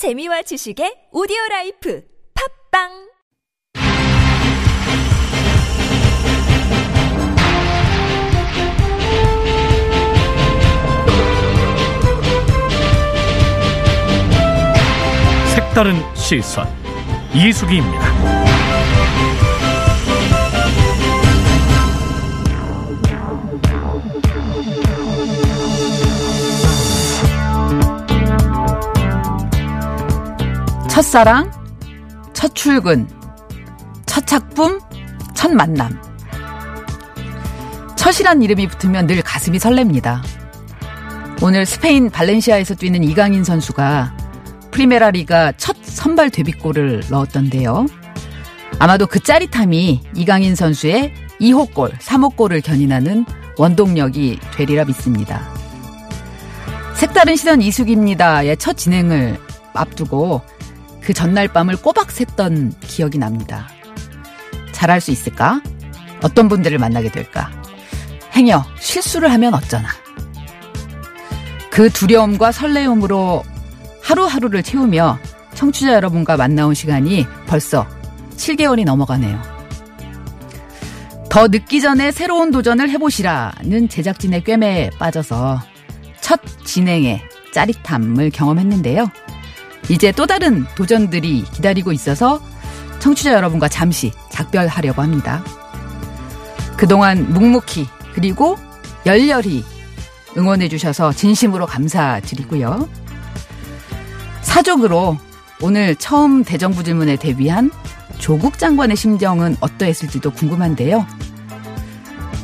재미와 지식의 오디오 라이프 팝빵 색다른 시선 이수기입니다. 첫사랑, 첫 출근, 첫 작품, 첫 만남. 첫이란 이름이 붙으면 늘 가슴이 설렙니다. 오늘 스페인 발렌시아에서 뛰는 이강인 선수가 프리메라 리가 첫 선발 데뷔골을 넣었던데요. 아마도 그 짜릿함이 이강인 선수의 2호 골, 3호 골을 견인하는 원동력이 되리라 믿습니다. 색다른 시선 이숙입니다의 첫 진행을 앞두고 그 전날 밤을 꼬박 샜던 기억이 납니다. 잘할 수 있을까? 어떤 분들을 만나게 될까? 행여 실수를 하면 어쩌나? 그 두려움과 설레움으로 하루하루를 채우며 청취자 여러분과 만나온 시간이 벌써 7개월이 넘어가네요. 더 늦기 전에 새로운 도전을 해보시라는 제작진의 꿰매에 빠져서 첫 진행의 짜릿함을 경험했는데요. 이제 또 다른 도전들이 기다리고 있어서 청취자 여러분과 잠시 작별하려고 합니다. 그동안 묵묵히 그리고 열렬히 응원해 주셔서 진심으로 감사드리고요. 사족으로 오늘 처음 대정부 질문에 대비한 조국 장관의 심정은 어떠했을지도 궁금한데요.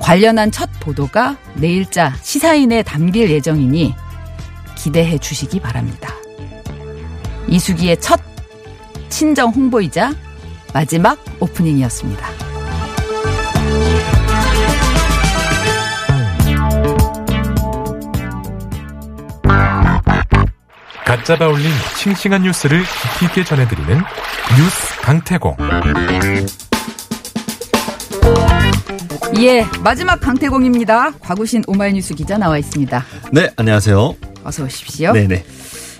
관련한 첫 보도가 내일자 시사인에 담길 예정이니 기대해 주시기 바랍니다. 이수기의 첫 친정 홍보이자 마지막 오프닝이었습니다. 갓 잡아 올린 싱싱한 뉴스를 깊이 있게 전해드리는 뉴스 강태공. 예, 마지막 강태공입니다. 과구신 오마이뉴스 기자 나와 있습니다. 네, 안녕하세요. 어서 오십시오. 네네.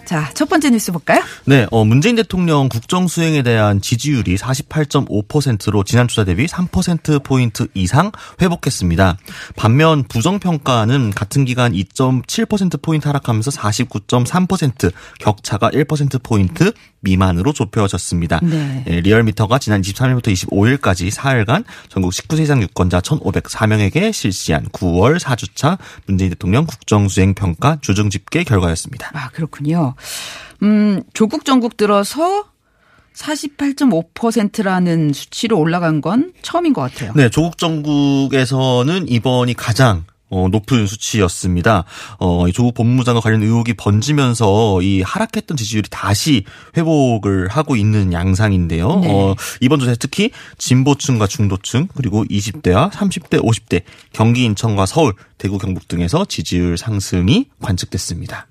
자, 첫 번째 뉴스 볼까요? 네, 어, 문재인 대통령 국정 수행에 대한 지지율이 48.5%로 지난 주사 대비 3%포인트 이상 회복했습니다. 반면 부정 평가는 같은 기간 2.7%포인트 하락하면서 49.3% 격차가 1%포인트 미만으로 좁혀졌습니다. 네. 예, 리얼미터가 지난 23일부터 25일까지 4일간 전국 19세 이상 유권자 1,504명에게 실시한 9월 4주차 문재인 대통령 국정수행 평가 주중 집계 결과였습니다. 아, 그렇군요. 음, 조국 전국 들어서 48.5%라는 수치로 올라간 건 처음인 것 같아요. 네, 조국 정국에서는 이번이 가장 어, 높은 수치였습니다. 어, 이 조국 법무장관 관련 의혹이 번지면서 이 하락했던 지지율이 다시 회복을 하고 있는 양상인데요. 네. 어, 이번 주에 특히 진보층과 중도층 그리고 20대와 30대, 50대 경기 인천과 서울, 대구, 경북 등에서 지지율 상승이 관측됐습니다.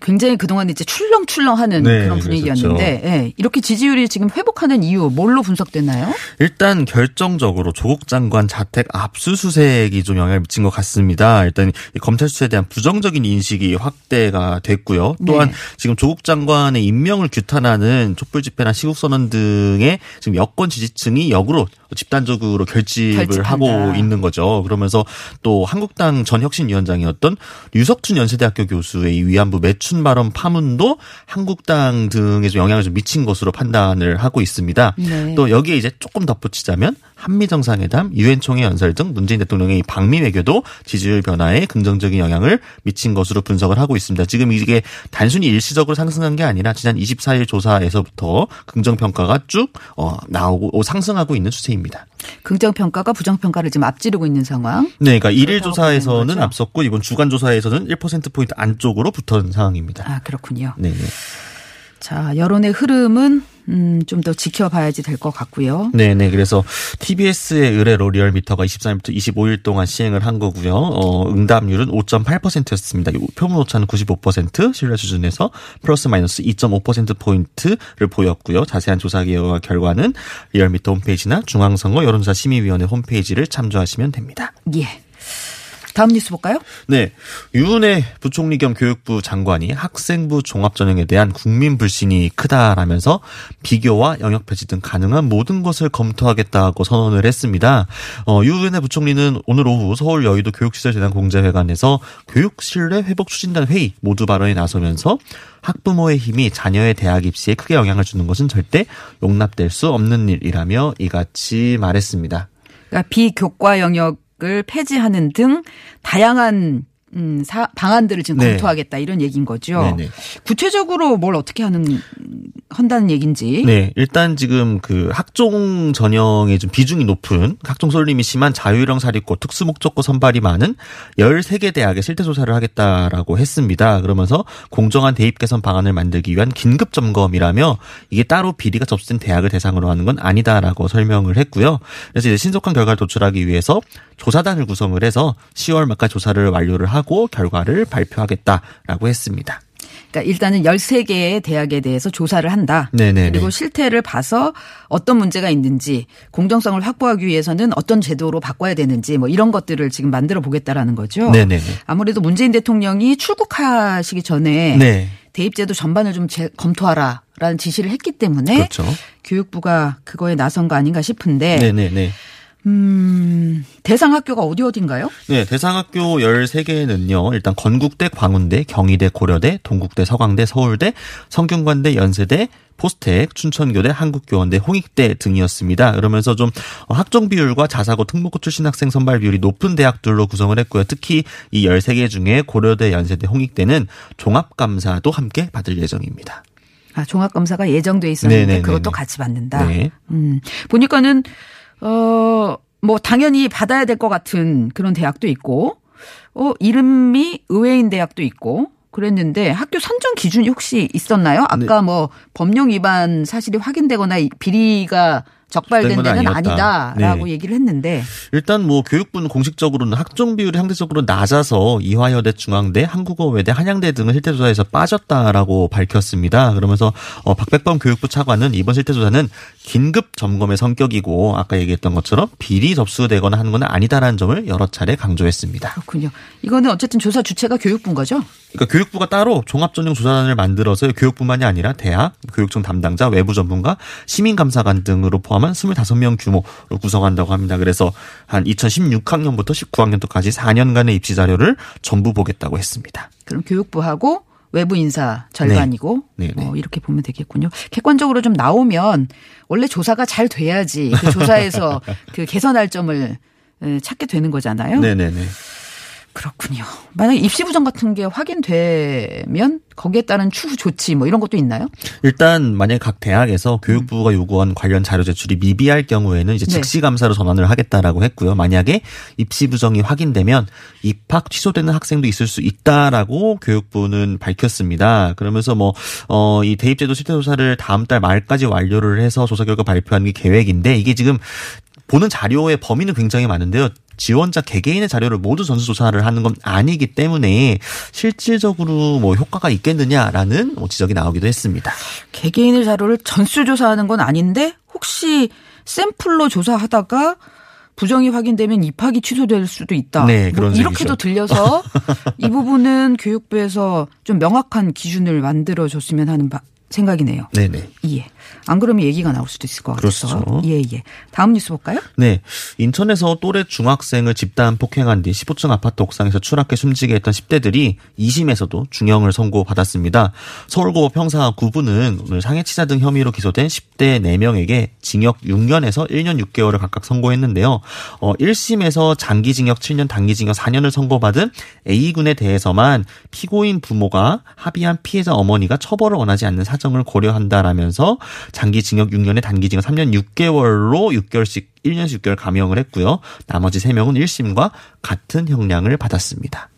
굉장히 그동안 이제 출렁출렁하는 네, 그런 분위기였는데 예, 이렇게 지지율이 지금 회복하는 이유 뭘로 분석되나요? 일단 결정적으로 조국 장관 자택 압수수색이 좀 영향을 미친 것 같습니다. 일단 이 검찰 수사에 대한 부정적인 인식이 확대가 됐고요. 또한 네. 지금 조국 장관의 임명을 규탄하는 촛불 집회나 시국 선언 등의 지금 여권 지지층이 역으로 집단적으로 결집을 결집한다. 하고 있는 거죠. 그러면서 또 한국당 전 혁신위원장이었던 류석춘 연세대학교 교수의 이 위안부 매춘 발언 파문도 한국당 등에 좀 영향을 좀 미친 것으로 판단을 하고 있습니다. 네. 또 여기에 이제 조금 덧붙이자면 한미 정상회담, 유엔 총회 연설 등 문재인 대통령의 이 방미 외교도 지지율 변화에 긍정적인 영향을 미친 것으로 분석을 하고 있습니다. 지금 이게 단순히 일시적으로 상승한 게 아니라 지난 24일 조사에서부터 긍정 평가가 쭉 어, 나오고 어, 상승하고 있는 추세입니다. 긍정 평가가 부정 평가를 지금 앞지르고 있는 상황. 네, 그러니까 일일 조사에서는? 앞섰고 이번 주간 조사에서는 1% 포인트 안쪽으로 붙은 상황입니다. 아 그렇군요. 네. 네. 자 여론의 흐름은 음, 좀 더 지켜봐야지 될 것 같고요. 네 네. 그래서 TBS의 의뢰로 리얼미터가 23일부터 25일 동안 시행을 한 거고요. 어, 응답률은 5.8%였습니다. 표본 오차는 95% 신뢰 수준에서 플러스 마이너스 2.5%포인트를 보였고요. 자세한 조사 결과 결과는 리얼미터 홈페이지나 중앙선거 여론조사 심의위원회 홈페이지를 참조하시면 됩니다. 예. 다음 뉴스 볼까요? 네. 유은혜 부총리 겸 교육부 장관이 학생부 종합전형에 대한 국민 불신이 크다라면서 비교와 영역 폐지 등 가능한 모든 것을 검토하겠다고 선언을 했습니다. 어, 유은혜 부총리는 오늘 오후 서울 여의도 교육시설 재단 공제회관에서 교육신뢰 회복 추진단 회의 모두 발언에 나서면서 학부모의 힘이 자녀의 대학 입시에 크게 영향을 주는 것은 절대 용납될 수 없는 일이라며 이같이 말했습니다. 그러니까 비교과 영역 을 폐지하는 등 다양한 음, 사, 방안들을 지금 네. 검토하겠다 이런 얘기인 거죠. 네네. 구체적으로 뭘 어떻게 하는 한다는 얘기인지. 네, 일단 지금 그 학종 전형의 좀 비중이 높은 학종 쏠림이 심한 자유형 사립고 특수 목적고 선발이 많은 13개 대학의 실태 조사를 하겠다라고 했습니다. 그러면서 공정한 대입 개선 방안을 만들기 위한 긴급 점검이라며 이게 따로 비리가 접수된 대학을 대상으로 하는 건 아니다라고 설명을 했고요. 그래서 이제 신속한 결과를 도출하기 위해서 조사단을 구성을 해서 10월 말까지 조사를 완료를 하고 결과를 발표하겠다라고 했습니다. 그러니까 일단은 13개의 대학에 대해서 조사를 한다. 네네네. 그리고 실태를 봐서 어떤 문제가 있는지 공정성을 확보하기 위해서는 어떤 제도로 바꿔야 되는지 뭐 이런 것들을 지금 만들어 보겠다라는 거죠. 네네네. 아무래도 문재인 대통령이 출국하시기 전에 네. 대입제도 전반을 좀 재- 검토하라 라는 지시를 했기 때문에 그렇죠. 교육부가 그거에 나선 거 아닌가 싶은데 네네네. 음, 대상 학교가 어디 어딘가요? 네, 대상 학교 13개는요, 일단 건국대, 광운대, 경희대, 고려대, 동국대, 서강대, 서울대, 성균관대, 연세대, 포스텍, 춘천교대, 한국교원대, 홍익대 등이었습니다. 그러면서 좀 학종 비율과 자사고 특목고 출신 학생 선발 비율이 높은 대학들로 구성을 했고요. 특히 이 13개 중에 고려대, 연세대, 홍익대는 종합감사도 함께 받을 예정입니다. 아, 종합검사가 예정돼 있었는데 네네네네. 그것도 같이 받는다. 네. 음, 보니까는 어, 뭐 당연히 받아야 될 것 같은 그런 대학도 있고, 어, 이름이 의외인 대학도 있고. 그랬는데 학교 선정 기준이 혹시 있었나요? 아까 뭐 법령 위반 사실이 확인되거나 이 비리가 적발된 건 데는 아니었다. 아니다라고 네. 얘기를 했는데 일단 뭐 교육부는 공식적으로는 학종 비율이 상대적으로 낮아서 이화여대, 중앙대, 한국어외대, 한양대 등은 실태 조사에서 빠졌다라고 밝혔습니다. 그러면서 어, 박백범 교육부 차관은 이번 실태 조사는 긴급 점검의 성격이고 아까 얘기했던 것처럼 비리 접수되거나 하는 건 아니다라는 점을 여러 차례 강조했습니다. 그렇군요. 이거는 어쨌든 조사 주체가 교육부인 거죠? 그러니까 교육부가 따로 종합전형 조사단을 만들어서 교육뿐만이 아니라 대학, 교육청 담당자, 외부 전문가, 시민감사관 등으로 포함 한 25명 규모로 구성한다고 합니다. 그래서 한 2016학년부터 19학년도까지 4년간의 입시 자료를 전부 보겠다고 했습니다. 그럼 교육부하고 외부 인사 절반이고 네. 네, 네. 어, 이렇게 보면 되겠군요. 객관적으로 좀 나오면 원래 조사가 잘 돼야지 그 조사에서 그 개선할 점을 에, 찾게 되는 거잖아요. 네네네. 그렇군요. 만약에 입시 부정 같은 게 확인되면 거기에 따른 추후 조치 뭐 이런 것도 있나요? 일단 만약에 각 대학에서 교육부가 요구한 관련 자료 제출이 미비할 경우에는 이제 네. 즉시 감사로 전환을 하겠다라고 했고요. 만약에 입시 부정이 확인되면 입학 취소되는 학생도 있을 수 있다라고 교육부는 밝혔습니다. 그러면서 뭐어이 대입제도 실태 조사를 다음 달 말까지 완료를 해서 조사 결과 발표하는 게 계획인데 이게 지금 보는 자료의 범위는 굉장히 많은데요. 지원자 개개인의 자료를 모두 전수 조사를 하는 건 아니기 때문에 실질적으로 뭐 효과가 있겠느냐라는 뭐 지적이 나오기도 했습니다. 개개인의 자료를 전수 조사하는 건 아닌데 혹시 샘플로 조사하다가 부정이 확인되면 입학이 취소될 수도 있다. 네, 뭐 그런 이렇게도 얘기죠. 들려서 이 부분은 교육부에서 좀 명확한 기준을 만들어 줬으면 하는 바- 생각이네요. 네 네. 예. 안 그러면 얘기가 나올 수도 있을 것 같아서. 그렇죠. 예, 예. 다음 뉴스 볼까요? 네. 인천에서 또래 중학생을 집단 폭행한 뒤 15층 아파트 옥상에서 추락해 숨지게 했던 10대들이 2심에서도 중형을 선고받았습니다. 서울고법 형사 9부는 오늘 상해치사 등 혐의로 기소된 10대 4명에게 징역 6년에서 1년 6개월을 각각 선고했는데요. 어, 1심에서 장기징역 7년, 단기징역 4년을 선고받은 A군에 대해서만 피고인 부모가 합의한 피해자 어머니가 처벌을 원하지 않는 사정을 고려한다라면서 장기 징역 6년에 단기 징역 3년 6개월로 6개월씩 1년씩 6개월 감형을 했고요. 나머지 3명은 1심과 같은 형량을 받았습니다.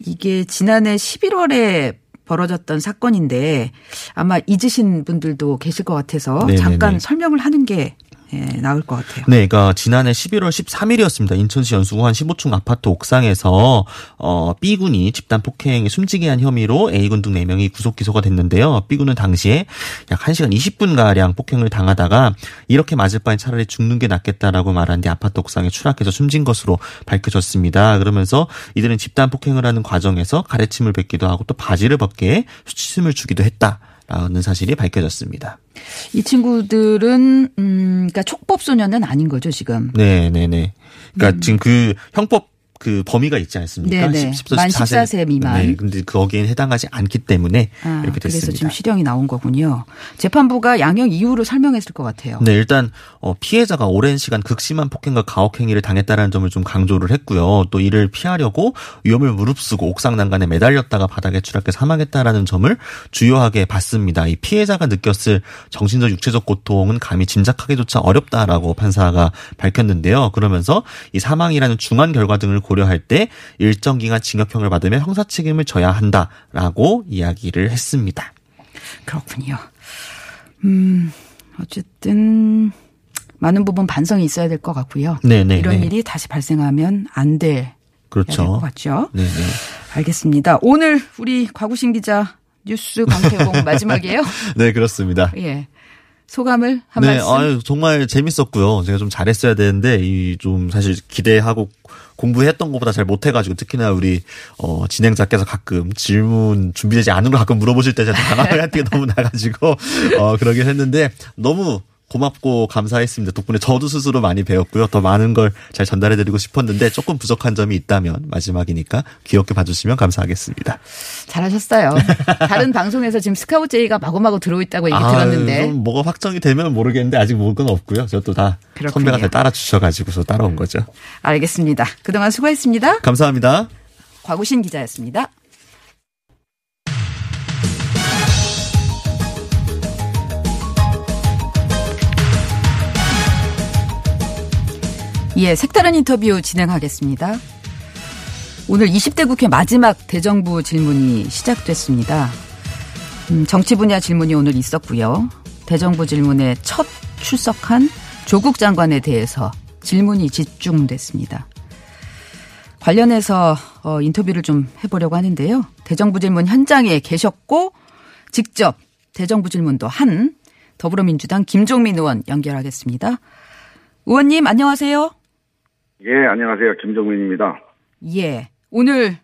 이게 지난해 11월에 벌어졌던 사건인데 아마 잊으신 분들도 계실 것 같아서 네네네. 잠깐 설명을 하는 게 예, 나을 것 같아요. 네, 그러니까 지난해 11월 13일이었습니다. 인천시 연수구 한 15층 아파트 옥상에서 어 B군이 집단 폭행에 숨지게 한 혐의로 A군 등 4명이 구속 기소가 됐는데요. B군은 당시에 약 1시간 20분 가량 폭행을 당하다가 이렇게 맞을 바엔 차라리 죽는 게 낫겠다라고 말한 뒤 아파트 옥상에 추락해서 숨진 것으로 밝혀졌습니다. 그러면서 이들은 집단 폭행을 하는 과정에서 가래침을 뱉기도 하고 또 바지를 벗게 수치심을 주기도 했다 라는 사실이 밝혀졌습니다. 이 친구들은 음 그러니까 촉법 소년은 아닌 거죠, 지금. 네, 네, 네. 그러니까 지금 그 형법 그 범위가 있지 않습니까? 음. 네네. 10, 14, 만 14세 14세 미만. 네, 근데 거기엔 해당하지 않기 때문에 아, 이렇게 그래서 됐습니다. 지금 실형이 나온 거군요. 재판부가 양형 이유를 설명했을 것 같아요. 네, 일단 어, 피해자가 오랜 시간 극심한 폭행과 가혹 행위를 당했다는 점을 좀 강조를 했고요. 또 이를 피하려고 위험을 무릅쓰고 옥상 난간에 매달렸다가 바닥에 추락해 사망했다라는 점을 주요하게 봤습니다. 이 피해자가 느꼈을 정신적 육체적 고통은 감히 짐작하기조차 어렵다라고 판사가 밝혔는데요. 그러면서 이 사망이라는 중한 결과 등을 고 려할 때 일정 기간 징역형을 받으면 형사 책임을 져야 한다라고 이야기를 했습니다. 그렇군요. 음, 어쨌든 많은 부분 반성이 있어야 될 것 같고요. 네, 네, 이런 네. 일이 다시 발생하면 안 될. 될것 그렇죠. 같죠. 네, 네. 알겠습니다. 오늘 우리 과구신 기자 뉴스 강태공 마지막이에요. 네, 그렇습니다. 예. 소감을 한 네, 말씀. 아유, 정말 재밌었고요. 제가 좀 잘했어야 되는데, 이 좀 사실 기대하고 공부했던 것보다 잘 못해가지고, 특히나 우리, 어, 진행자께서 가끔 질문 준비되지 않은 거 가끔 물어보실 때 제가 당황할 때가 너무 나가지고, 어, 그러긴 했는데, 너무 고맙고 감사했습니다. 덕분에 저도 스스로 많이 배웠고요. 더 많은 걸 잘 전달해드리고 싶었는데, 조금 부족한 점이 있다면, 마지막이니까 귀엽게 봐주시면 감사하겠습니다. 잘하셨어요. 다른 방송에서 지금 스카우트 제이가 마구마구 들어있다고 얘기 들었는데. 좀 뭐가 확정이 되면 모르겠는데, 아직 모를 건 없고요. 저도 다 그렇군요. 선배가 잘 따라주셔가지고서 따라온 거죠. 알겠습니다. 그동안 수고했습니다. 감사합니다. 과구신 기자였습니다. 예, 색다른 인터뷰 진행하겠습니다. 오늘 20대 국회 마지막 대정부 질문이 시작됐습니다. 음, 정치 분야 질문이 오늘 있었고요. 대정부 질문에 첫 출석한 조국 장관에 대해서 질문이 집중됐습니다. 관련해서 어, 인터뷰를 좀 해보려고 하는데요. 대정부 질문 현장에 계셨고 직접 대정부 질문도 한 더불어민주당 김종민 의원 연결하겠습니다. 의원님 안녕하세요. 예, 안녕하세요. 김종민입니다. 예, 오늘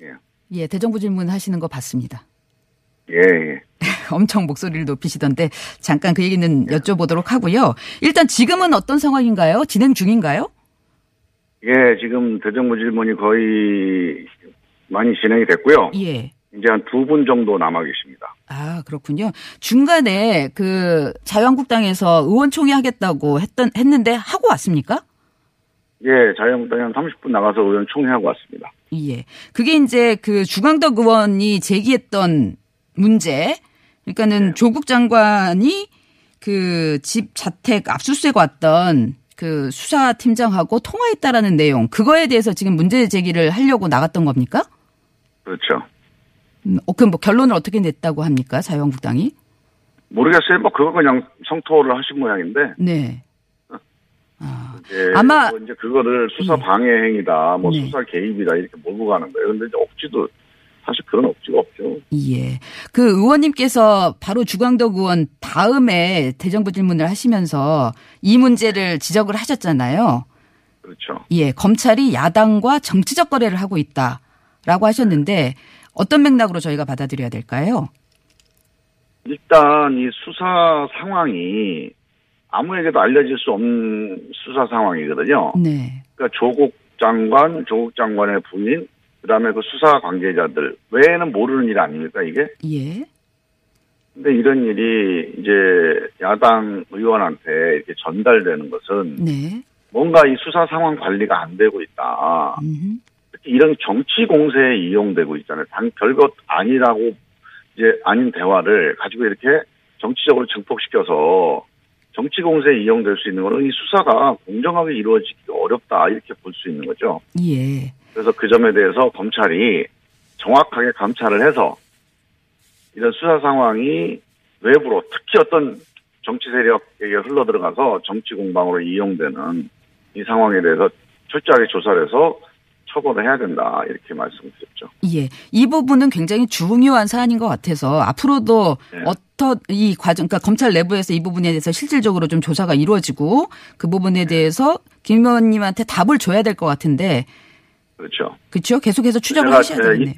예. 예 대정부 질문 하시는 거 봤습니다. 예, 예. 엄청 목소리를 높이시던데 잠깐 그 얘기는 여쭤보도록 하고요. 일단 지금은 어떤 상황인가요? 진행 중인가요? 예, 지금 대정부 질문이 거의 많이 진행이 됐고요. 예. 이제 한 두 분 정도 남아 계십니다. 아, 그렇군요. 중간에 그 자유한국당에서 의원총회 하겠다고 했던 했는데 하고 왔습니까? 예, 자유한국당이 한 30분 나가서 의원 총회하고 왔습니다. 예. 그게 이제 그 주광덕 의원이 제기했던 문제. 그러니까는 조국 장관이 그 집 자택 압수수색 왔던 그 수사팀장하고 통화했다라는 내용. 그거에 대해서 지금 문제 제기를 하려고 나갔던 겁니까? 그렇죠. 음, 어, 그럼 뭐 결론을 어떻게 냈다고 합니까? 자유한국당이? 모르겠어요. 뭐 그거 그냥 성토를 하신 모양인데 네. 예, 아마- 뭐 이제 그거를 수사 예. 방해 행위다, 뭐 네. 수사 개입이다 이렇게 몰고 가는 거예요. 근데 이제 억지도 사실 그런 억지가 없죠. 예. 그 의원님께서 바로 주광덕 의원 다음에 대정부 질문을 하시면서 이 문제를 지적을 하셨잖아요. 그렇죠. 예. 검찰이 야당과 정치적 거래를 하고 있다라고 하셨는데 어떤 맥락으로 저희가 받아들여야 될까요? 일단 이 수사 상황이 아무에게도 알려질 수 없는 수사 상황이거든요. 네. 그러니까 조국 장관, 조국 장관의 부인, 그다음에 그 수사 관계자들 외에는 모르는 일 아닙니까 이게? 예. 근데 이런 일이 이제 야당 의원한테 이렇게 전달되는 것은 네. 뭔가 이 수사 상황 관리가 안 되고 있다. 음. 특히 이런 정치 공세에 이용되고 있잖아요. 단 별것 아니라고 이제 아닌 대화를 가지고 이렇게 정치적으로 증폭시켜서 정치 공세에 이용될 수 있는 거는 이 수사가 공정하게 이루어지기 어렵다 이렇게 볼 수 있는 거죠. 예. 그래서 그 점에 대해서 검찰이 정확하게 감찰을 해서 이런 수사 상황이 외부로 특히 어떤 정치 세력에게 흘러 들어가서 정치 공방으로 이용되는 이 상황에 대해서 철저하게 조사를 해서 처벌을 해야 된다 이렇게 말씀드렸죠. 예. 이 부분은 굉장히 중요한 사안인 것 같아서 앞으로도 네. 어떤 이 과정, 그러니까 검찰 내부에서 이 부분에 대해서 실질적으로 좀 조사가 이루어지고 그 부분에 대해서 김 의원님한테 답을 줘야 될 것 같은데 그렇죠. 그렇죠? 계속해서 추적을 하셔야 예, 되겠네요.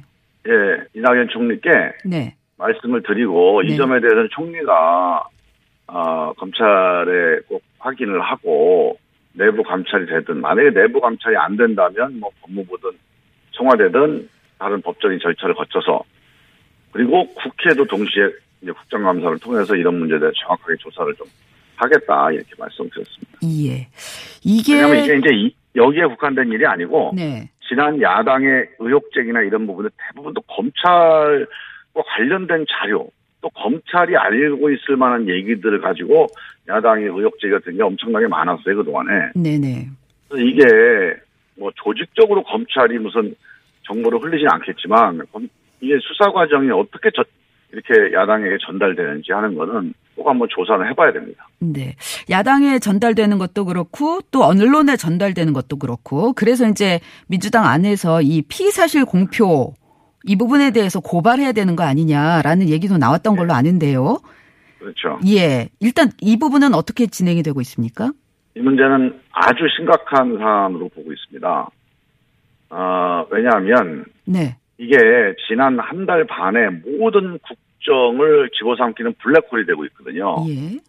예, 이낙연 총리께 네. 말씀을 드리고 네. 이 점에 대해서는 총리가 어, 검찰에 꼭 확인을 하고 내부 감찰이 되든 만약에 내부 감찰이 안 된다면 뭐 법무부든 청와대든 다른 법적인 절차를 거쳐서 그리고 국회도 동시에 이제 국정감사를 통해서 이런 문제에 대해 정확하게 조사를 좀 하겠다 이렇게 말씀드렸습니다. 예. 이게 왜냐하면 이게 이제 이- 여기에 국한된 일이 아니고 네. 지난 야당의 의혹쟁이나 이런 부분은 대부분 또 검찰과 관련된 자료, 또 검찰이 알고 있을 만한 얘기들을 가지고 야당의 의혹제기가 굉장히 엄청나게 많았어요, 그동안에. 네네. 이게 뭐 조직적으로 검찰이 무슨 정보를 흘리진 않겠지만, 검- 이게 수사 과정이 어떻게 저- 이렇게 야당에게 전달되는지 하는 거는 꼭 한번 조사를 해봐야 됩니다. 네. 야당에 전달되는 것도 그렇고 또 언론에 전달되는 것도 그렇고 그래서 이제 민주당 안에서 이 피사실 공표 이 부분에 대해서 고발해야 되는 거 아니냐라는 얘기도 나왔던 걸로 아는데요. 그렇죠. 예. 일단 이 부분은 어떻게 진행이 되고 있습니까? 이 문제는 아주 심각한 사안으로 보고 있습니다. 어, 왜냐하면 네. 이게 지난 한 달 반에 모든 국정을 집어삼키는 블랙홀이 되고 있거든요. 예.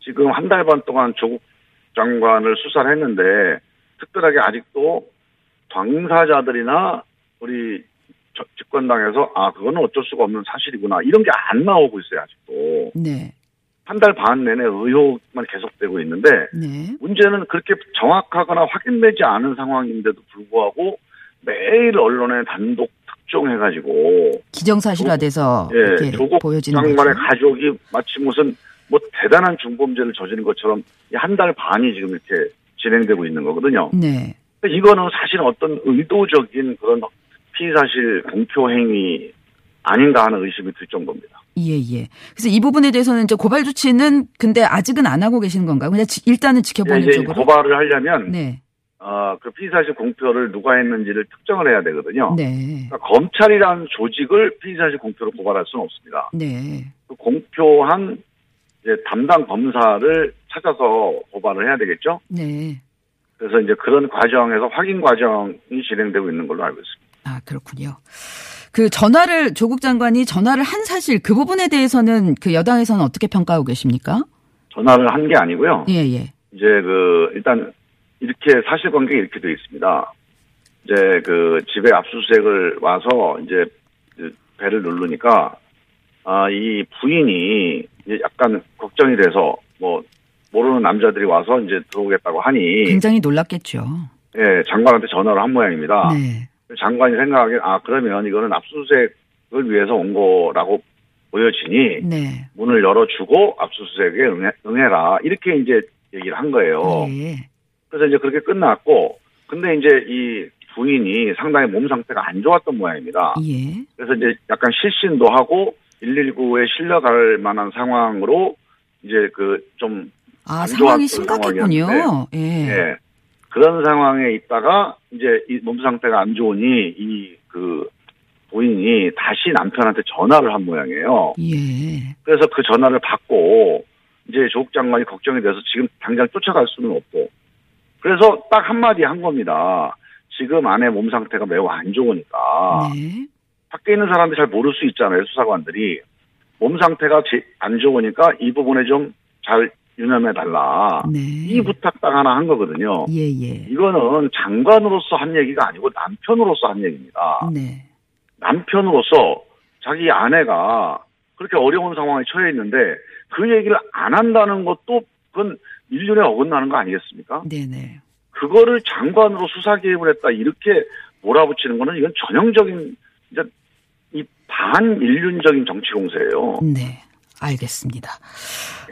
지금 한 달 반 동안 조국 장관을 수사를 했는데 특별하게 아직도 당사자들이나 우리 저- 집권당에서 아 그거는 어쩔 수가 없는 사실이구나 이런 게 안 나오고 있어요 아직도 네. 한 달 반 내내 의혹만 계속되고 있는데 네. 문제는 그렇게 정확하거나 확인되지 않은 상황인데도 불구하고 매일 언론에 단독 특종해가지고 기정사실화돼서 예, 이렇게 조국 보여지는 장관의 거죠. 가족이 마치 무슨 뭐 대단한 중범죄를 저지른 것처럼 한 달 반이 지금 이렇게 진행되고 있는 거거든요. 네. 이거는 사실 어떤 의도적인 그런 피의사실 공표 행위 아닌가 하는 의심이 들 정도입니다. 예, 예. 그래서 이 부분에 대해서는 이제 고발 조치는 근데 아직은 안 하고 계시는 건가요? 그냥 지- 일단은 지켜보는 이제 쪽으로. 고발을 하려면 네. 어, 그 피의사실 공표를 누가 했는지를 특정을 해야 되거든요. 네. 그러니까 검찰이라는 조직을 피의사실 공표로 고발할 수는 없습니다. 네. 그 공표한 이제 담당 검사를 찾아서 고발을 해야 되겠죠. 네. 그래서 이제 그런 과정에서 확인 과정이 진행되고 있는 걸로 알고 있습니다. 아, 그렇군요. 그 전화를 조국 장관이 전화를 한 사실 그 부분에 대해서는 그 여당에서는 어떻게 평가하고 계십니까? 전화를 한 게 아니고요. 예, 예. 이제 그 일단 이렇게 사실관계가 이렇게 되어 있습니다. 이제 그 집에 압수수색을 와서 이제 그 배를 누르니까 아 이 부인이 약간 걱정이 돼서 뭐 모르는 남자들이 와서 이제 들어오겠다고 하니 굉장히 놀랐겠죠. 예 장관한테 전화를 한 모양입니다. 네. 장관이 생각하기에 아 그러면 이거는 압수수색을 위해서 온 거라고 보여지니 네. 문을 열어주고 압수수색에 응해, 응해라 이렇게 이제 얘기를 한 거예요. 예. 그래서 이제 그렇게 끝났고 근데 이제 이 부인이 상당히 몸 상태가 안 좋았던 모양입니다. 예. 그래서 이제 약간 실신도 하고 119에 실려갈 만한 상황으로 이제 그 좀 아, 안 상황이 심각했군요. 예. 예. 그런 상황에 있다가 이제 이몸 상태가 안 좋으니 이 그 부인이 다시 남편한테 전화를 한 모양이에요. 예. 그래서 그 전화를 받고 이제 조국 장관이 걱정이 돼서 지금 당장 쫓아갈 수는 없고 그래서 딱 한마디 한 겁니다. 지금 아내 몸 상태가 매우 안 좋으니까 네. 밖에 있는 사람들이 잘 모를 수 있잖아요. 수사관들이 몸 상태가 제- 안 좋으니까 이 부분에 좀 잘 유념해 달라. 네. 이 부탁 딱 하나 한 거거든요. 예, 예. 이거는 장관으로서 한 얘기가 아니고 남편으로서 한 얘기입니다. 네. 남편으로서 자기 아내가 그렇게 어려운 상황에 처해 있는데 그 얘기를 안 한다는 것도 그건 인륜에 어긋나는 거 아니겠습니까? 네네. 그거를 장관으로 수사 개입을 했다 이렇게 몰아붙이는 거는 이건 전형적인 이제 이 반인륜적인 정치 공세예요. 네. 알겠습니다.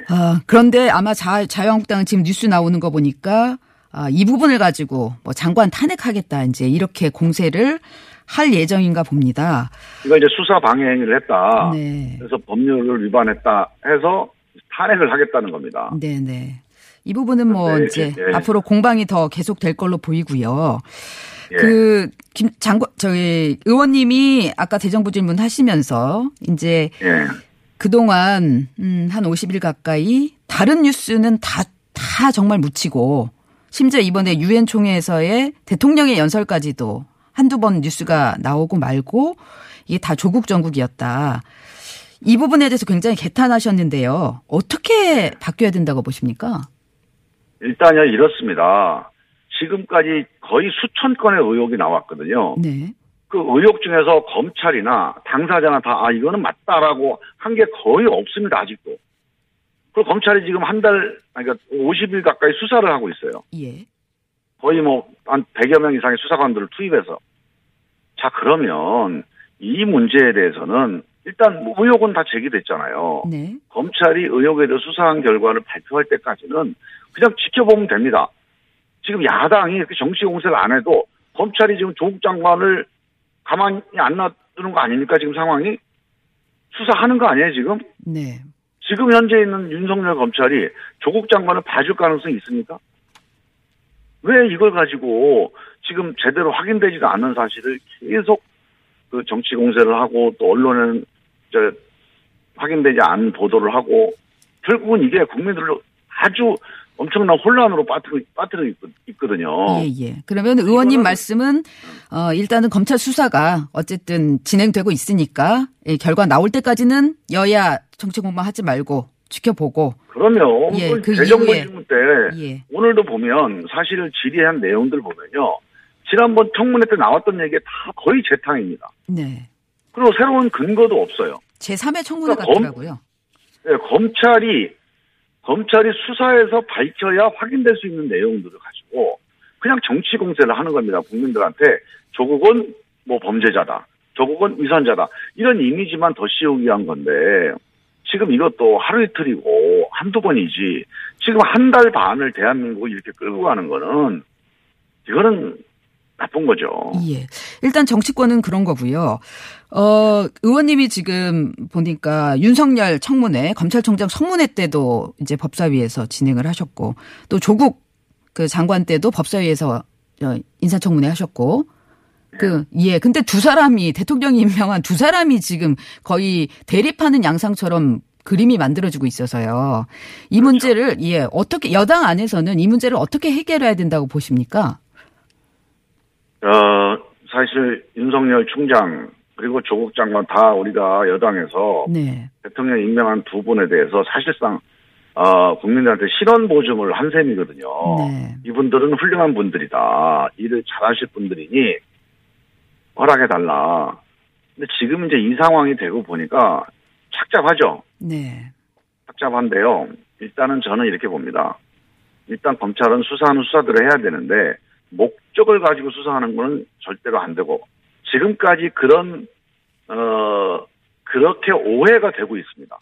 아, 그런데 아마 자, 자유한국당은 지금 뉴스 나오는 거 보니까 아, 이 부분을 가지고 뭐 장관 탄핵하겠다 이제 이렇게 공세를 할 예정인가 봅니다. 이거 이제 수사 방해 행위를 했다. 네. 그래서 법률을 위반했다 해서 탄핵을 하겠다는 겁니다. 네네. 이 부분은 뭐 네, 이제 예. 앞으로 공방이 더 계속 될 걸로 보이고요. 예. 그, 김, 장관, 저희, 의원님이 아까 대정부 질문 하시면서 이제 예. 그동안, 음, 한 50일 가까이 다른 뉴스는 다, 다 정말 묻히고 심지어 이번에 유엔 총회에서의 대통령의 연설까지도 한두 번 뉴스가 나오고 말고 이게 다 조국 정국이었다. 이 부분에 대해서 굉장히 개탄하셨는데요. 어떻게 바뀌어야 된다고 보십니까? 일단요 이렇습니다. 지금까지 거의 수천 건의 의혹이 나왔거든요. 네. 그 의혹 중에서 검찰이나 당사자나 다 아 이거는 맞다라고 한 게 거의 없습니다 아직도. 그리고 검찰이 지금 한 달, 아니, 그러니까 50일 가까이 수사를 하고 있어요. 예. 거의 뭐 한 100여 명 이상의 수사관들을 투입해서. 자 그러면 이 문제에 대해서는 일단 뭐 의혹은 다 제기됐잖아요. 네. 검찰이 의혹에 대해 수사한 결과를 발표할 때까지는 그냥 지켜보면 됩니다. 지금 야당이 이렇게 정치 공세를 안 해도 검찰이 지금 조국 장관을 가만히 안 놔두는 거 아닙니까? 지금 상황이 수사하는 거 아니에요 지금? 네. 지금 현재 있는 윤석열 검찰이 조국 장관을 봐줄 가능성이 있습니까? 왜 이걸 가지고 지금 제대로 확인되지도 않는 사실을 계속 그 정치 공세를 하고 또 언론에는 저 확인되지 않은 보도를 하고 결국은 이게 국민들을 아주 엄청난 혼란으로 빠뜨려, 빠뜨려 있- 있거든요. 예, 예. 그러면 의원님 말씀은, 어, 일단은 검찰 수사가 어쨌든 진행되고 있으니까, 예, 결과 나올 때까지는 여야 정치 공방 하지 말고 지켜보고, 그러면 예, 그그 대정부 질문 때 예. 오늘도 보면 사실 질의한 내용들 보면요. 지난번 청문회 때 나왔던 얘기 다 거의 재탕입니다. 네. 그리고 새로운 근거도 없어요. 제3의 청문회 그러니까 검- 같더라고요. 예, 검찰이 검찰이 수사에서 밝혀야 확인될 수 있는 내용들을 가지고 그냥 정치 공세를 하는 겁니다. 국민들한테 조국은 뭐 범죄자다. 조국은 위선자다. 이런 이미지만 더 씌우기 위한 건데 지금 이것도 하루 이틀이고 한두 번이지 지금 한 달 반을 대한민국을 이렇게 끌고 가는 거는 이거는 나쁜 거죠. 예. 일단 정치권은 그런 거고요. 어, 의원님이 지금 보니까 윤석열 청문회, 검찰총장 청문회 때도 이제 법사위에서 진행을 하셨고, 또 조국 그 장관 때도 법사위에서 어, 인사청문회 하셨고, 그, 예. 근데 두 사람이, 대통령이 임명한 두 사람이 지금 거의 대립하는 양상처럼 그림이 만들어지고 있어서요. 이 문제를, 예, 어떻게, 여당 안에서는 이 문제를 어떻게 해결해야 된다고 보십니까? 어, 사실 윤석열 총장 그리고 조국 장관 다 우리가 여당에서 네. 대통령 임명한 두 분에 대해서 사실상 어, 국민들한테 실언 보증을 한 셈이거든요. 네. 이분들은 훌륭한 분들이다. 일을 잘하실 분들이니 허락해 달라. 근데 지금 이제 이 상황이 되고 보니까 착잡하죠. 네. 착잡한데요. 일단은 저는 이렇게 봅니다. 일단 검찰은 수사하는 수사들을 해야 되는데 목적을 가지고 수사하는 거는 절대로 안 되고 지금까지 그런 어 그렇게 오해가 되고 있습니다.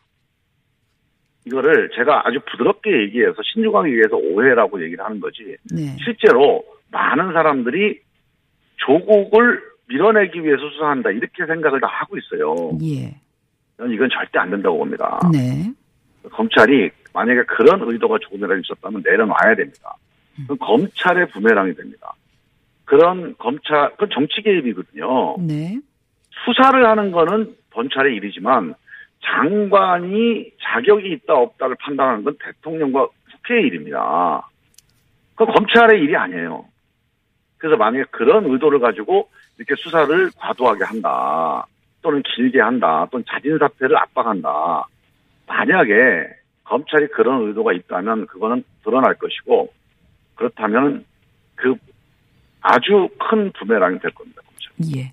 이거를 제가 아주 부드럽게 얘기해서 신중하게 얘기해서 오해라고 얘기를 하는 거지 네. 실제로 많은 사람들이 조국을 밀어내기 위해서 수사한다 이렇게 생각을 다 하고 있어요. 예. 저는 이건 절대 안 된다고 봅니다. 네. 검찰이 만약에 그런 의도가 조금이라도 있었다면 내려놔야 됩니다. 그건 검찰의 부메랑이 됩니다. 그런 검찰, 그건 정치 개입이거든요. 네. 수사를 하는 거는 검찰의 일이지만 장관이 자격이 있다 없다를 판단하는 건 대통령과 국회의 일입니다. 그건 검찰의 일이 아니에요. 그래서 만약에 그런 의도를 가지고 이렇게 수사를 과도하게 한다. 또는 길게 한다. 또는 자진 사퇴를 압박한다. 만약에 검찰이 그런 의도가 있다면 그거는 드러날 것이고 그렇다면 그 아주 큰 부메랑이 될 겁니다. 검찰. 예.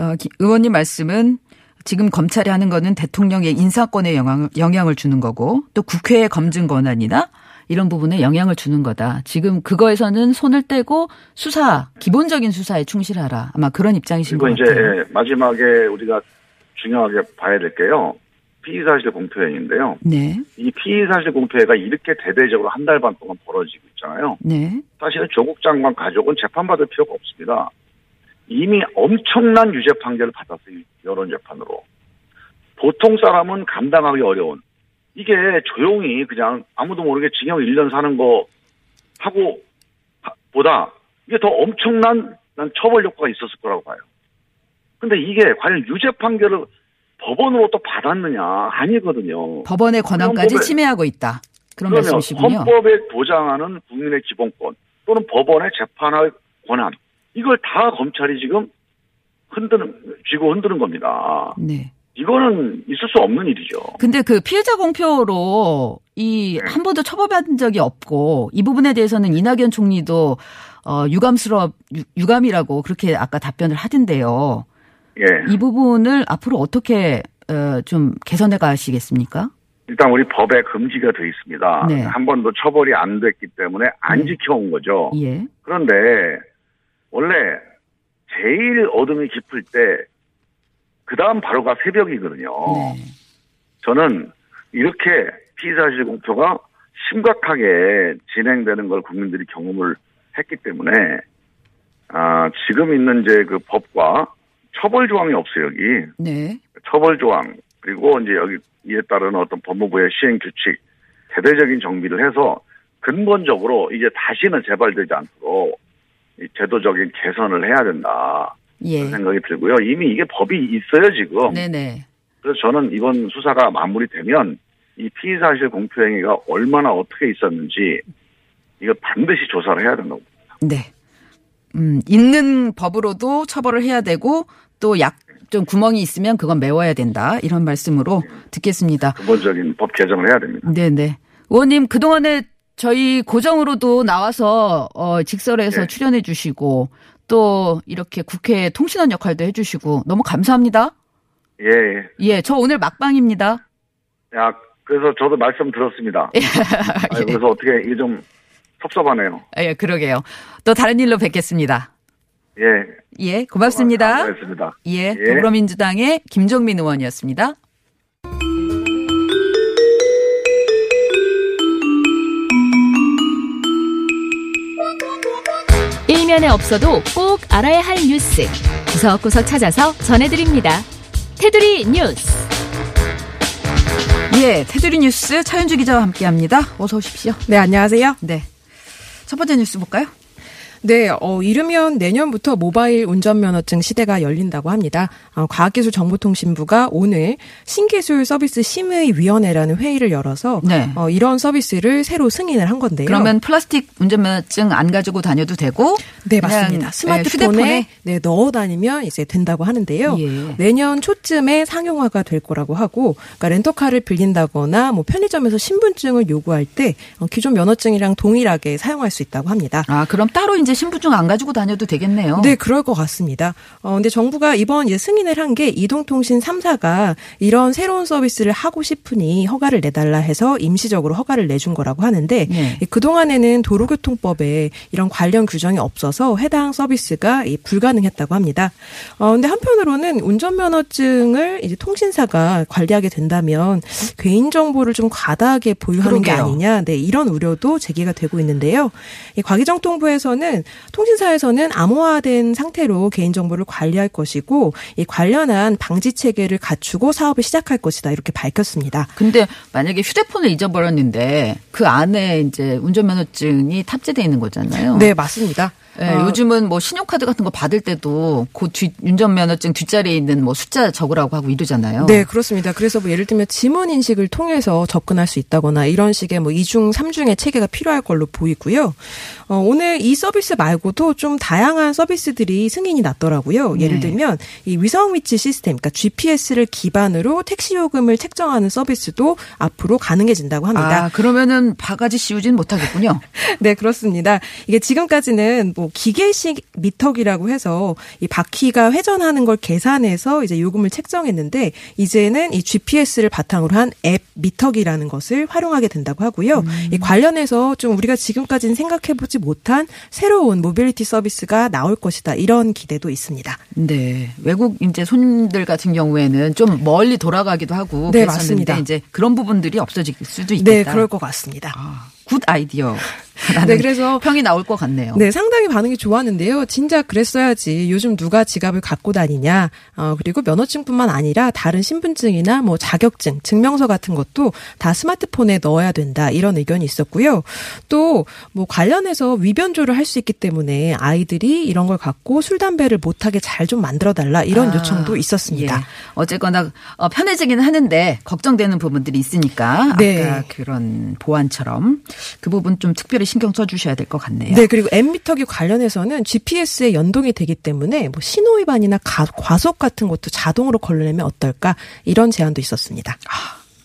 어, 기- 의원님 말씀은 지금 검찰이 하는 거는 대통령의 인사권에 영향, 영향을 주는 거고 또 국회의 검증 권한이나 이런 부분에 영향을 주는 거다. 지금 그거에서는 손을 떼고 수사, 기본적인 수사에 충실하라. 아마 그런 입장이신 것 그리고 이제 같아요. 예, 마지막에 우리가 중요하게 봐야 될 게요. 피의사실 공표회인데요. 네. 이 피의사실 공표회가 이렇게 대대적으로 한 달 반 동안 벌어지고 있잖아요. 네. 사실은 조국 장관 가족은 재판받을 필요가 없습니다. 이미 엄청난 유죄 판결을 받았어요. 여론 재판으로. 보통 사람은 감당하기 어려운 이게 조용히 그냥 아무도 모르게 징역 1년 사는 거 하고 하- 보다 이게 더 엄청난 난 처벌 효과가 있었을 거라고 봐요. 근데 이게 과연 유죄 판결을 법원으로 또 받았느냐 아니거든요. 법원의 권한까지 침해하고 있다. 그런 말씀이시군요. 헌법에 보장하는 국민의 기본권 또는 법원의 재판할 권한 이걸 다 검찰이 지금 흔드는 쥐고 흔드는 겁니다. 네. 이거는 있을 수 없는 일이죠. 근데 그 피해자 공표로 이 네. 한 번도 처벌받은 적이 없고 이 부분에 대해서는 이낙연 총리도 어 유감스럽 유- 유감이라고 그렇게 아까 답변을 하던데요. 예. 이 부분을 앞으로 어떻게 어, 좀 개선해 가시겠습니까? 일단 우리 법에 금지가 돼 있습니다. 네. 한 번도 처벌이 안 됐기 때문에 안 네. 지켜온 거죠. 예. 그런데 원래 제일 어둠이 깊을 때 그 다음 바로가 새벽이거든요. 네. 저는 이렇게 피의사실 공표가 심각하게 진행되는 걸 국민들이 경험을 했기 때문에 아, 지금 있는 이제 그 법과 처벌 조항이 없어요 여기 네. 처벌 조항 그리고 이제 여기 이에 따른 어떤 법무부의 시행 규칙 대대적인 정비를 해서 근본적으로 이제 다시는 재발되지 않도록 이 제도적인 개선을 해야 된다 예. 생각이 들고요 이미 이게 법이 있어요 지금 네네. 그래서 저는 이번 수사가 마무리되면 이 피의 사실 공표 행위가 얼마나 어떻게 있었는지 이거 반드시 조사를 해야 된다고. 네. 음, 있는 법으로도 처벌을 해야 되고 또 약 좀 구멍이 있으면 그건 메워야 된다. 이런 말씀으로 듣겠습니다. 근본적인 법 개정을 해야 됩니다. 네네. 의원님, 그동안에 저희 고정으로도 나와서, 어, 직설에서 네. 출연해 주시고, 또 이렇게 국회 통신원 역할도 해 주시고, 너무 감사합니다. 예, 예. 예, 저 오늘 막방입니다. 야, 그래서 저도 말씀 들었습니다. 아, 그래서 어떻게 이게 좀 섭섭하네요. 예, 그러게요. 또 다른 일로 뵙겠습니다. 예. 예, 고맙습니다. 알겠습니다. 예, 예. 더불어민주당의 김종민 의원이었습니다. 일면에 없어도 꼭 알아야 할 뉴스 구석구석 찾아서 전해드립니다. 테두리 뉴스. 예, 테두리 뉴스 차윤주 기자와 함께합니다. 어서 오십시오. 네, 안녕하세요. 네. 첫 번째 뉴스 볼까요? 네, 어, 이르면 내년부터 모바일 운전면허증 시대가 열린다고 합니다. 어, 과학기술정보통신부가 오늘 신기술 서비스 심의 위원회라는 회의를 열어서 네. 어, 이런 서비스를 새로 승인을 한 건데요. 그러면 플라스틱 운전면허증 안 가지고 다녀도 되고 네, 맞습니다. 예, 스마트폰에 휴대폰에 네, 넣어 다니면 이제 된다고 하는데요. 예. 내년 초쯤에 상용화가 될 거라고 하고, 그러니까 렌터카를 빌린다거나 뭐 편의점에서 신분증을 요구할 때 어, 기존 면허증이랑 동일하게 사용할 수 있다고 합니다. 아, 그럼 따로 이제 신분증 안 가지고 다녀도 되겠네요. 네, 그럴 것 같습니다. 어, 근데 정부가 이번 이제 승인을 한 게 이동통신 3사가 이런 새로운 서비스를 하고 싶으니 허가를 내달라 해서 임시적으로 허가를 내준 거라고 하는데 네. 이 그동안에는 도로교통법에 이런 관련 규정이 없어서 해당 서비스가 이 불가능했다고 합니다. 어, 근데 한편으로는 운전면허증을 이제 통신사가 관리하게 된다면 개인정보를 좀 과다하게 보유하는 게 그러게요. 아니냐, 네, 이런 우려도 제기가 되고 있는데요. 이 과기정통부에서는 통신사에서는 암호화된 상태로 개인정보를 관리할 것이고 이 관련한 방지 체계를 갖추고 사업을 시작할 것이다 이렇게 밝혔습니다. 근데 만약에 휴대폰을 잊어버렸는데 그 안에 이제 운전면허증이 탑재돼 있는 거잖아요. 네, 맞습니다. 예, 어, 요즘은 뭐 신용카드 같은 거 받을 때도 그 뒤, 운전면허증 뒷자리에 있는 뭐 숫자 적으라고 하고 이러잖아요. 네, 그렇습니다. 그래서 뭐 예를 들면 지문 인식을 통해서 접근할 수 있다거나 이런 식의 뭐 이중 삼중의 체계가 필요할 걸로 보이고요. 어, 오늘 이 서비스 말고도 좀 다양한 서비스들이 승인이 났더라고요. 예를 네. 들면 이 위성 위치 시스템, 그러니까 GPS를 기반으로 택시 요금을 책정하는 서비스도 앞으로 가능해진다고 합니다. 아, 그러면은 바가지 씌우진 못하겠군요. 네, 그렇습니다. 이게 지금까지는 뭐 기계식 미터기라고 해서 이 바퀴가 회전하는 걸 계산해서 이제 요금을 책정했는데 이제는 이 GPS를 바탕으로 한 앱 미터기라는 것을 활용하게 된다고 하고요. 이 관련해서 좀 우리가 지금까지는 생각해보지 못한 새로운 모빌리티 서비스가 나올 것이다. 이런 기대도 있습니다. 네. 외국 이제 손님들 같은 경우에는 좀 멀리 돌아가기도 하고 네, 그랬었는데 맞습니다. 이제 그런 부분들이 없어질 수도 있겠다. 네, 그럴 것 같습니다. 아, good idea. 네, 그래서 평이 나올 것 같네요. 네, 상당히 반응이 좋았는데요. 진작 그랬어야지. 요즘 누가 지갑을 갖고 다니냐. 어, 그리고 면허증뿐만 아니라 다른 신분증이나 뭐 자격증, 증명서 같은 것도 다 스마트폰에 넣어야 된다. 이런 의견이 있었고요. 또 뭐 관련해서 위변조를 할 수 있기 때문에 아이들이 이런 걸 갖고 술 담배를 못하게 잘 좀 만들어 달라 이런 아, 요청도 있었습니다. 예. 어쨌거나 어, 편해지기는 하는데 걱정되는 부분들이 있으니까 네. 아까 그런 보안처럼 그 부분 좀 특별히 신경 써주셔야 될 것 같네요. 네, 그리고 앱미터기 관련해서는 GPS에 연동이 되기 때문에 뭐 신호 위반이나 가- 과속 같은 것도 자동으로 걸러내면 어떨까 이런 제안도 있었습니다.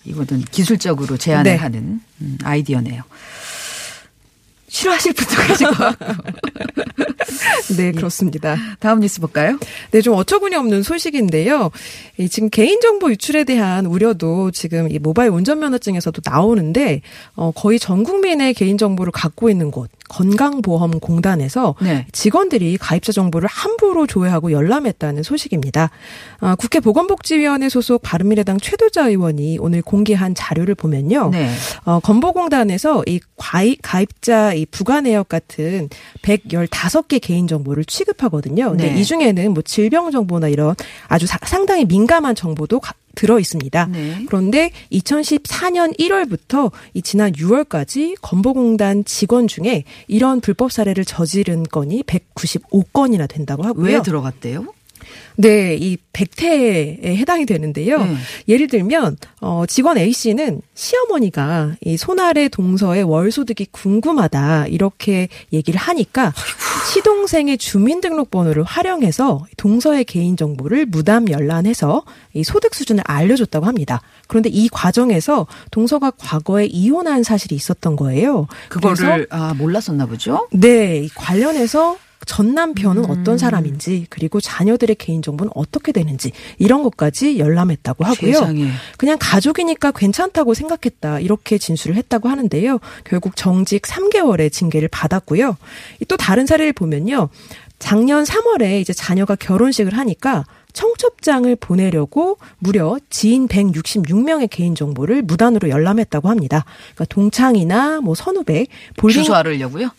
이거는 기술적으로 제안을 네. 하는 음, 아이디어네요. 싫어하실 분도 계실 것 같고. 네, 그렇습니다. 다음 뉴스 볼까요? 네, 좀 어처구니 없는 소식인데요. 이 지금 개인정보 유출에 대한 우려도 지금 이 모바일 운전면허증에서도 나오는데, 어, 거의 전 국민의 개인정보를 갖고 있는 곳, 건강보험공단에서 네. 직원들이 가입자 정보를 함부로 조회하고 열람했다는 소식입니다. 어, 국회 보건복지위원회 소속 바른미래당 최도자 의원이 오늘 공개한 자료를 보면요. 네. 어, 건보공단에서 이 과이, 가입자 이 부가 내역 같은 115개 개인 정보를 취급하거든요. 근데 네. 이 중에는 뭐 질병 정보나 이런 아주 사- 상당히 민감한 정보도 가- 들어 있습니다. 네. 그런데 2014년 1월부터 이 지난 6월까지 건보공단 직원 중에 이런 불법 사례를 저지른 건이 195건이나 된다고 하고요. 왜 들어갔대요? 네, 이 백태에 해당이 되는데요. 네. 예를 들면 어 직원 A 씨는 시어머니가 이 손아래 동서의 월 소득이 궁금하다 이렇게 얘기를 하니까 시동생의 주민등록번호를 활용해서 동서의 개인 정보를 무담 열람해서 이 소득 수준을 알려줬다고 합니다. 그런데 이 과정에서 동서가 과거에 이혼한 사실이 있었던 거예요. 그거를 아 몰랐었나 보죠? 네, 이 관련해서 전 남편은 음. 어떤 사람인지 그리고 자녀들의 개인 정보는 어떻게 되는지 이런 것까지 열람했다고 하고요. 세상에. 그냥 가족이니까 괜찮다고 생각했다 이렇게 진술을 했다고 하는데요. 결국 정직 3개월의 징계를 받았고요. 또 다른 사례를 보면요. 작년 3월에 이제 자녀가 결혼식을 하니까 청첩장을 보내려고 무려 지인 166명의 개인 정보를 무단으로 열람했다고 합니다. 그러니까 동창이나 뭐 선후배, 볼링 주소 알으려고요?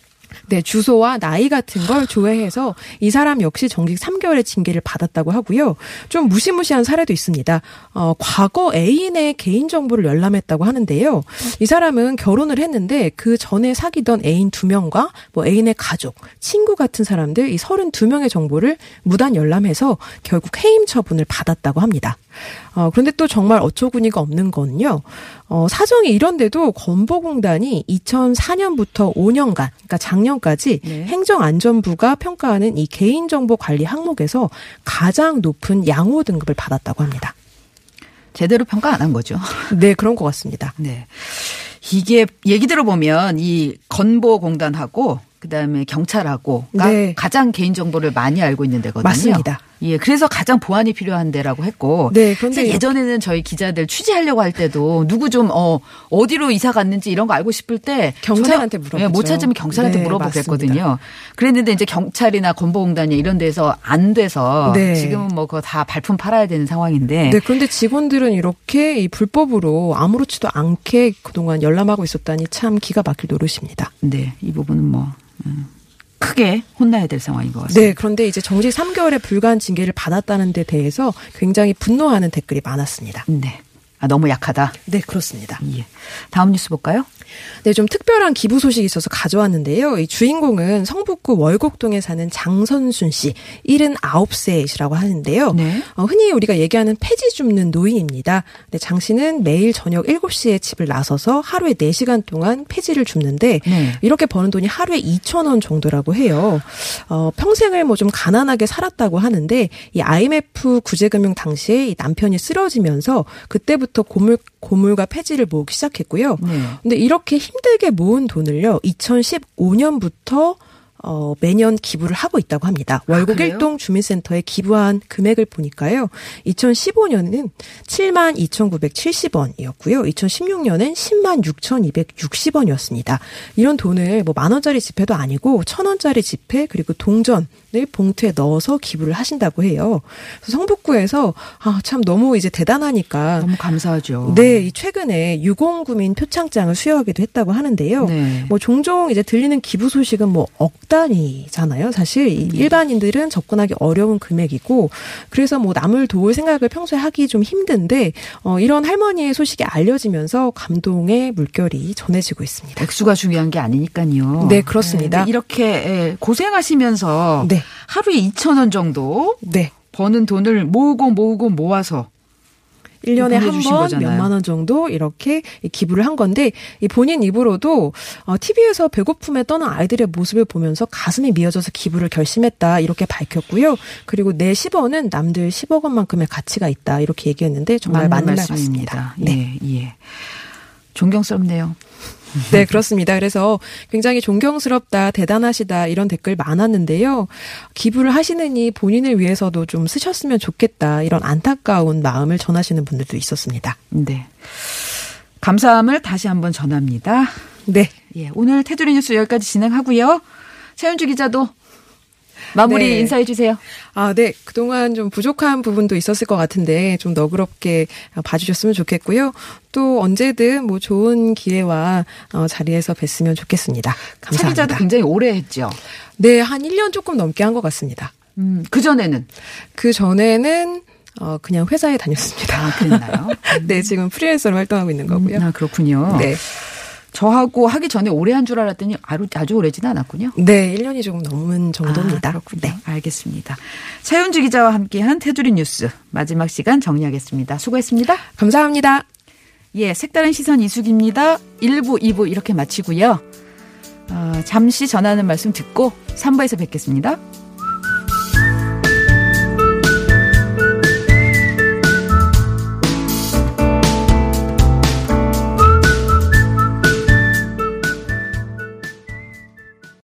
네, 주소와 나이 같은 걸 조회해서 이 사람 역시 정직 3개월의 징계를 받았다고 하고요. 좀 무시무시한 사례도 있습니다. 어, 과거 애인의 개인 정보를 열람했다고 하는데요. 이 사람은 결혼을 했는데 그 전에 사귀던 애인 2명과 뭐 애인의 가족, 친구 같은 사람들 이 32명의 정보를 무단 열람해서 결국 해임 처분을 받았다고 합니다. 어, 그런데 또 정말 어처구니가 없는 건요. 어, 사정이 이런데도 건보공단이 2004년부터 5년간, 그러니까 작년까지 네. 행정안전부가 평가하는 이 개인정보 관리 항목에서 가장 높은 양호 등급을 받았다고 합니다. 제대로 평가 안 한 거죠. 네, 그런 것 같습니다. 네. 이게 얘기 들어보면 이 건보공단하고 그다음에 경찰하고가 네. 가장 개인 정보를 많이 알고 있는 데거든요. 맞습니다. 예, 그래서 가장 보안이 필요한 데라고 했고. 네, 그런데 예전에는 저희 기자들 취재하려고 할 때도 누구 좀 어, 어디로 이사 갔는지 이런 거 알고 싶을 때 경찰한테 전화- 물어보죠. 예, 못 찾으면 경찰한테 네, 물어보겠거든요. 맞습니다. 그랬는데 이제 경찰이나 건보공단이 이런 데서 안 돼서 네. 지금은 뭐 그거 다 발품 팔아야 되는 상황인데 네, 그런데 직원들은 이렇게 이 불법으로 아무렇지도 않게 그동안 열람하고 있었다니 참 기가 막힐 노릇입니다. 네, 이 부분은 뭐 음, 크게 혼나야 될 상황인 것 같습니다. 네, 그런데 이제 정직 3개월의 불가한 징계를 받았다는 데 대해서 굉장히 분노하는 댓글이 많았습니다. 네. 아, 너무 약하다. 네, 그렇습니다. 예. 다음 뉴스 볼까요? 네, 좀 특별한 기부 소식이 있어서 가져왔는데요. 이 주인공은 성북구 월곡동에 사는 장선순 씨, 79세이시라고 하는데요. 네. 어, 흔히 우리가 얘기하는 폐지 줍는 노인입니다. 네, 장 씨는 매일 저녁 7시에 집을 나서서 하루에 4시간 동안 폐지를 줍는데 네. 이렇게 버는 돈이 하루에 2천 원 정도라고 해요. 어, 평생을 뭐 좀 가난하게 살았다고 하는데 이 IMF 구제금융 당시에 이 남편이 쓰러지면서 그때부터 고물 고물과 폐지를 모으기 시작했고요. 네. 근데 이렇게 힘들게 모은 돈을요, 2015년부터 어, 매년 기부를 하고 있다고 합니다. 월곡 그래요? 일동 주민센터에 기부한 금액을 보니까요. 2015년에는 7만 2,970원이었고요. 2016년엔 10만 6,260원이었습니다. 이런 돈을 뭐 만 원짜리 지폐도 아니고 천 원짜리 지폐 그리고 동전을 봉투에 넣어서 기부를 하신다고 해요. 성북구에서 아, 참 너무 이제 대단하니까 너무 감사하죠. 네, 이 최근에 유공 구민 표창장을 수여하기도 했다고 하는데요. 네. 뭐 종종 이제 들리는 기부 소식은 뭐억 단위잖아요. 사실 이 네. 일반인들은 접근하기 어려운 금액이고 그래서 뭐 남을 도울 생각을 평소에 하기 좀 힘든데 어 이런 할머니의 소식이 알려지면서 감동의 물결이 전해지고 있습니다. 액수가 중요한 게 아니니까요. 네, 그렇습니다. 근데 이렇게 예, 고생하시면서 네. 하루에 2천 원 정도 네. 버는 돈을 모으고 모으고 모아서 1년에 한 번. 몇만 원 정도 이렇게 이 기부를 한 건데 이 본인 입으로도 어, TV에서 배고픔에 떠난 아이들의 모습을 보면서 가슴이 미어져서 기부를 결심했다 이렇게 밝혔고요. 그리고 내 10원은 남들 10억 원만큼의 가치가 있다 이렇게 얘기했는데 정말 맞는, 말 같습니다. 네. 예, 예. 존경스럽네요. 네, 그렇습니다. 그래서 굉장히 존경스럽다, 대단하시다 이런 댓글 많았는데요. 기부를 하시느니 본인을 위해서도 좀 쓰셨으면 좋겠다 이런 안타까운 마음을 전하시는 분들도 있었습니다. 네. 감사함을 다시 한번 전합니다. 네. 예, 오늘 테두리 뉴스 여기까지 진행하고요. 최윤주 기자도 마무리 네. 인사해 주세요. 아, 네. 그동안 좀 부족한 부분도 있었을 것 같은데 좀 너그럽게 봐주셨으면 좋겠고요. 또 언제든 뭐 좋은 기회와 어, 자리에서 뵀으면 좋겠습니다. 차기자도 감사합니다. 굉장히 오래 했죠. 네, 한 1년 조금 넘게 한 것 같습니다. 음, 그 전에는 그 전에는 어, 그냥 회사에 다녔습니다. 아, 그랬나요? 네, 지금 프리랜서로 활동하고 있는 거고요. 아, 그렇군요. 네. 저하고 하기 전에 오래 한 줄 알았더니 아주, 아주 오래지는 않았군요. 네, 1년이 조금 넘은 정도입니다. 아, 그렇군요. 네. 알겠습니다. 차윤주 기자와 함께한 테두리 뉴스 마지막 시간 정리하겠습니다. 수고했습니다. 감사합니다. 예, 색다른 시선 이숙입니다. 1부, 2부 이렇게 마치고요. 어, 잠시 전하는 말씀 듣고 3부에서 뵙겠습니다.